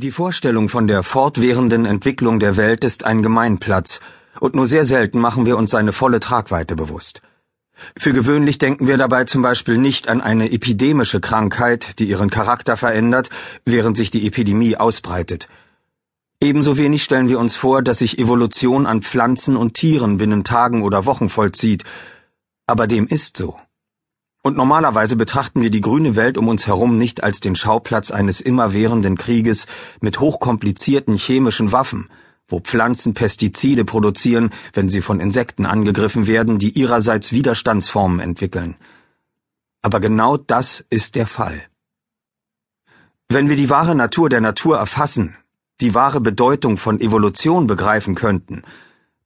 Die Vorstellung von der fortwährenden Entwicklung der Welt ist ein Gemeinplatz, und nur sehr selten machen wir uns seine volle Tragweite bewusst. Für gewöhnlich denken wir dabei zum Beispiel nicht an eine epidemische Krankheit, die ihren Charakter verändert, während sich die Epidemie ausbreitet. Ebenso wenig stellen wir uns vor, dass sich Evolution an Pflanzen und Tieren binnen Tagen oder Wochen vollzieht. Aber dem ist so. Und normalerweise betrachten wir die grüne Welt um uns herum nicht als den Schauplatz eines immerwährenden Krieges mit hochkomplizierten chemischen Waffen, wo Pflanzen Pestizide produzieren, wenn sie von Insekten angegriffen werden, die ihrerseits Widerstandsformen entwickeln. Aber genau das ist der Fall. Wenn wir die wahre Natur der Natur erfassen, die wahre Bedeutung von Evolution begreifen könnten,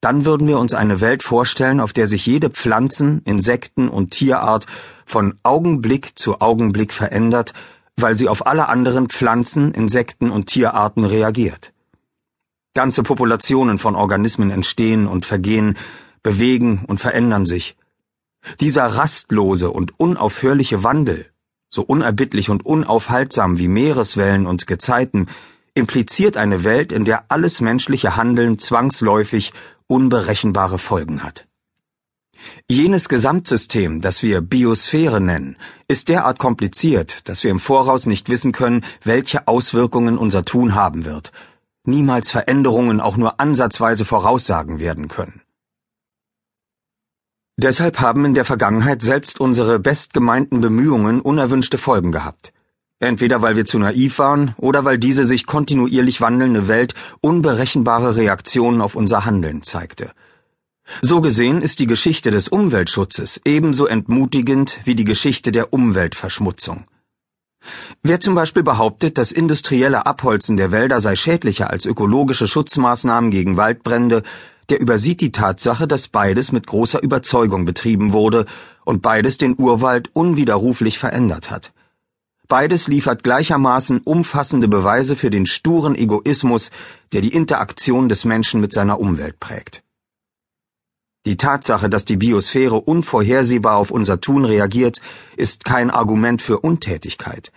dann würden wir uns eine Welt vorstellen, auf der sich jede Pflanzen-, Insekten- und Tierart von Augenblick zu Augenblick verändert, weil sie auf alle anderen Pflanzen, Insekten und Tierarten reagiert. Ganze Populationen von Organismen entstehen und vergehen, bewegen und verändern sich. Dieser rastlose und unaufhörliche Wandel, so unerbittlich und unaufhaltsam wie Meereswellen und Gezeiten, impliziert eine Welt, in der alles menschliche Handeln zwangsläufig unberechenbare Folgen hat. Jenes Gesamtsystem, das wir Biosphäre nennen, ist derart kompliziert, dass wir im Voraus nicht wissen können, welche Auswirkungen unser Tun haben wird, niemals Veränderungen auch nur ansatzweise voraussagen werden können. Deshalb haben in der Vergangenheit selbst unsere bestgemeinten Bemühungen unerwünschte Folgen gehabt. Entweder weil wir zu naiv waren oder weil diese sich kontinuierlich wandelnde Welt unberechenbare Reaktionen auf unser Handeln zeigte. So gesehen ist die Geschichte des Umweltschutzes ebenso entmutigend wie die Geschichte der Umweltverschmutzung. Wer zum Beispiel behauptet, das industrielle Abholzen der Wälder sei schädlicher als ökologische Schutzmaßnahmen gegen Waldbrände, der übersieht die Tatsache, dass beides mit großer Überzeugung betrieben wurde und beides den Urwald unwiderruflich verändert hat. Beides liefert gleichermaßen umfassende Beweise für den sturen Egoismus, der die Interaktion des Menschen mit seiner Umwelt prägt. Die Tatsache, dass die Biosphäre unvorhersehbar auf unser Tun reagiert, ist kein Argument für Untätigkeit.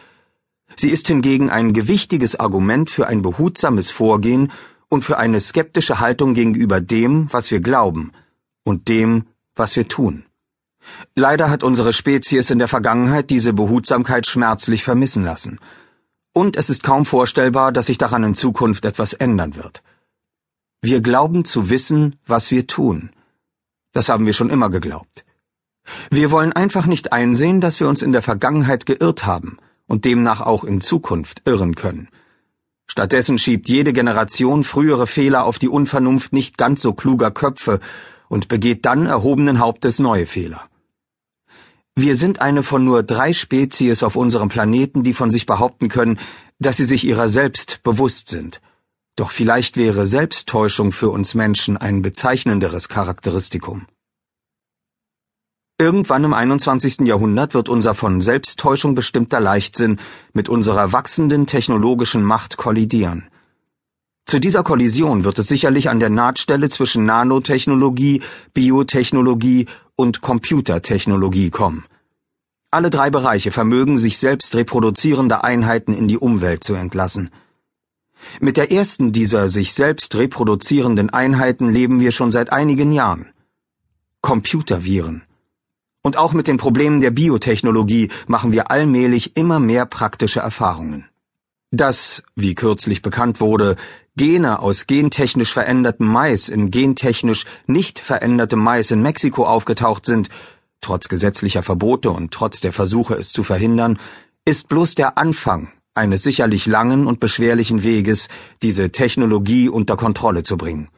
Sie ist hingegen ein gewichtiges Argument für ein behutsames Vorgehen und für eine skeptische Haltung gegenüber dem, was wir glauben und dem, was wir tun. Leider hat unsere Spezies in der Vergangenheit diese Behutsamkeit schmerzlich vermissen lassen. Und es ist kaum vorstellbar, dass sich daran in Zukunft etwas ändern wird. Wir glauben zu wissen, was wir tun. Das haben wir schon immer geglaubt. Wir wollen einfach nicht einsehen, dass wir uns in der Vergangenheit geirrt haben und demnach auch in Zukunft irren können. Stattdessen schiebt jede Generation frühere Fehler auf die Unvernunft nicht ganz so kluger Köpfe und begeht dann erhobenen Hauptes neue Fehler. Wir sind eine von nur drei Spezies auf unserem Planeten, die von sich behaupten können, dass sie sich ihrer selbst bewusst sind. Doch vielleicht wäre Selbsttäuschung für uns Menschen ein bezeichnenderes Charakteristikum. Irgendwann im 21. Jahrhundert wird unser von Selbsttäuschung bestimmter Leichtsinn mit unserer wachsenden technologischen Macht kollidieren. Zu dieser Kollision wird es sicherlich an der Nahtstelle zwischen Nanotechnologie, Biotechnologie und Computertechnologie kommen. Alle drei Bereiche vermögen sich selbst reproduzierende Einheiten in die Umwelt zu entlassen. Mit der ersten dieser sich selbst reproduzierenden Einheiten leben wir schon seit einigen Jahren. Computerviren. Und auch mit den Problemen der Biotechnologie machen wir allmählich immer mehr praktische Erfahrungen. Dass, wie kürzlich bekannt wurde, Gene aus gentechnisch verändertem Mais in gentechnisch nicht verändertem Mais in Mexiko aufgetaucht sind, trotz gesetzlicher Verbote und trotz der Versuche, es zu verhindern, ist bloß der Anfang eines sicherlich langen und beschwerlichen Weges, diese Technologie unter Kontrolle zu bringen.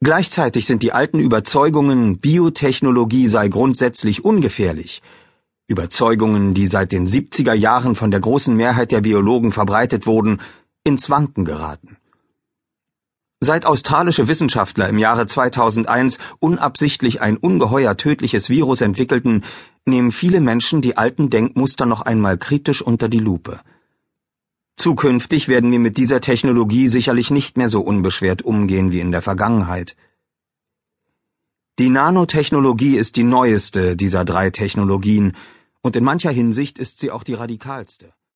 Gleichzeitig sind die alten Überzeugungen, Biotechnologie sei grundsätzlich ungefährlich, Überzeugungen, die seit den 70er Jahren von der großen Mehrheit der Biologen verbreitet wurden, ins Wanken geraten. Seit australische Wissenschaftler im Jahre 2001 unabsichtlich ein ungeheuer tödliches Virus entwickelten, nehmen viele Menschen die alten Denkmuster noch einmal kritisch unter die Lupe. Zukünftig werden wir mit dieser Technologie sicherlich nicht mehr so unbeschwert umgehen wie in der Vergangenheit. Die Nanotechnologie ist die neueste dieser drei Technologien, und in mancher Hinsicht ist sie auch die radikalste.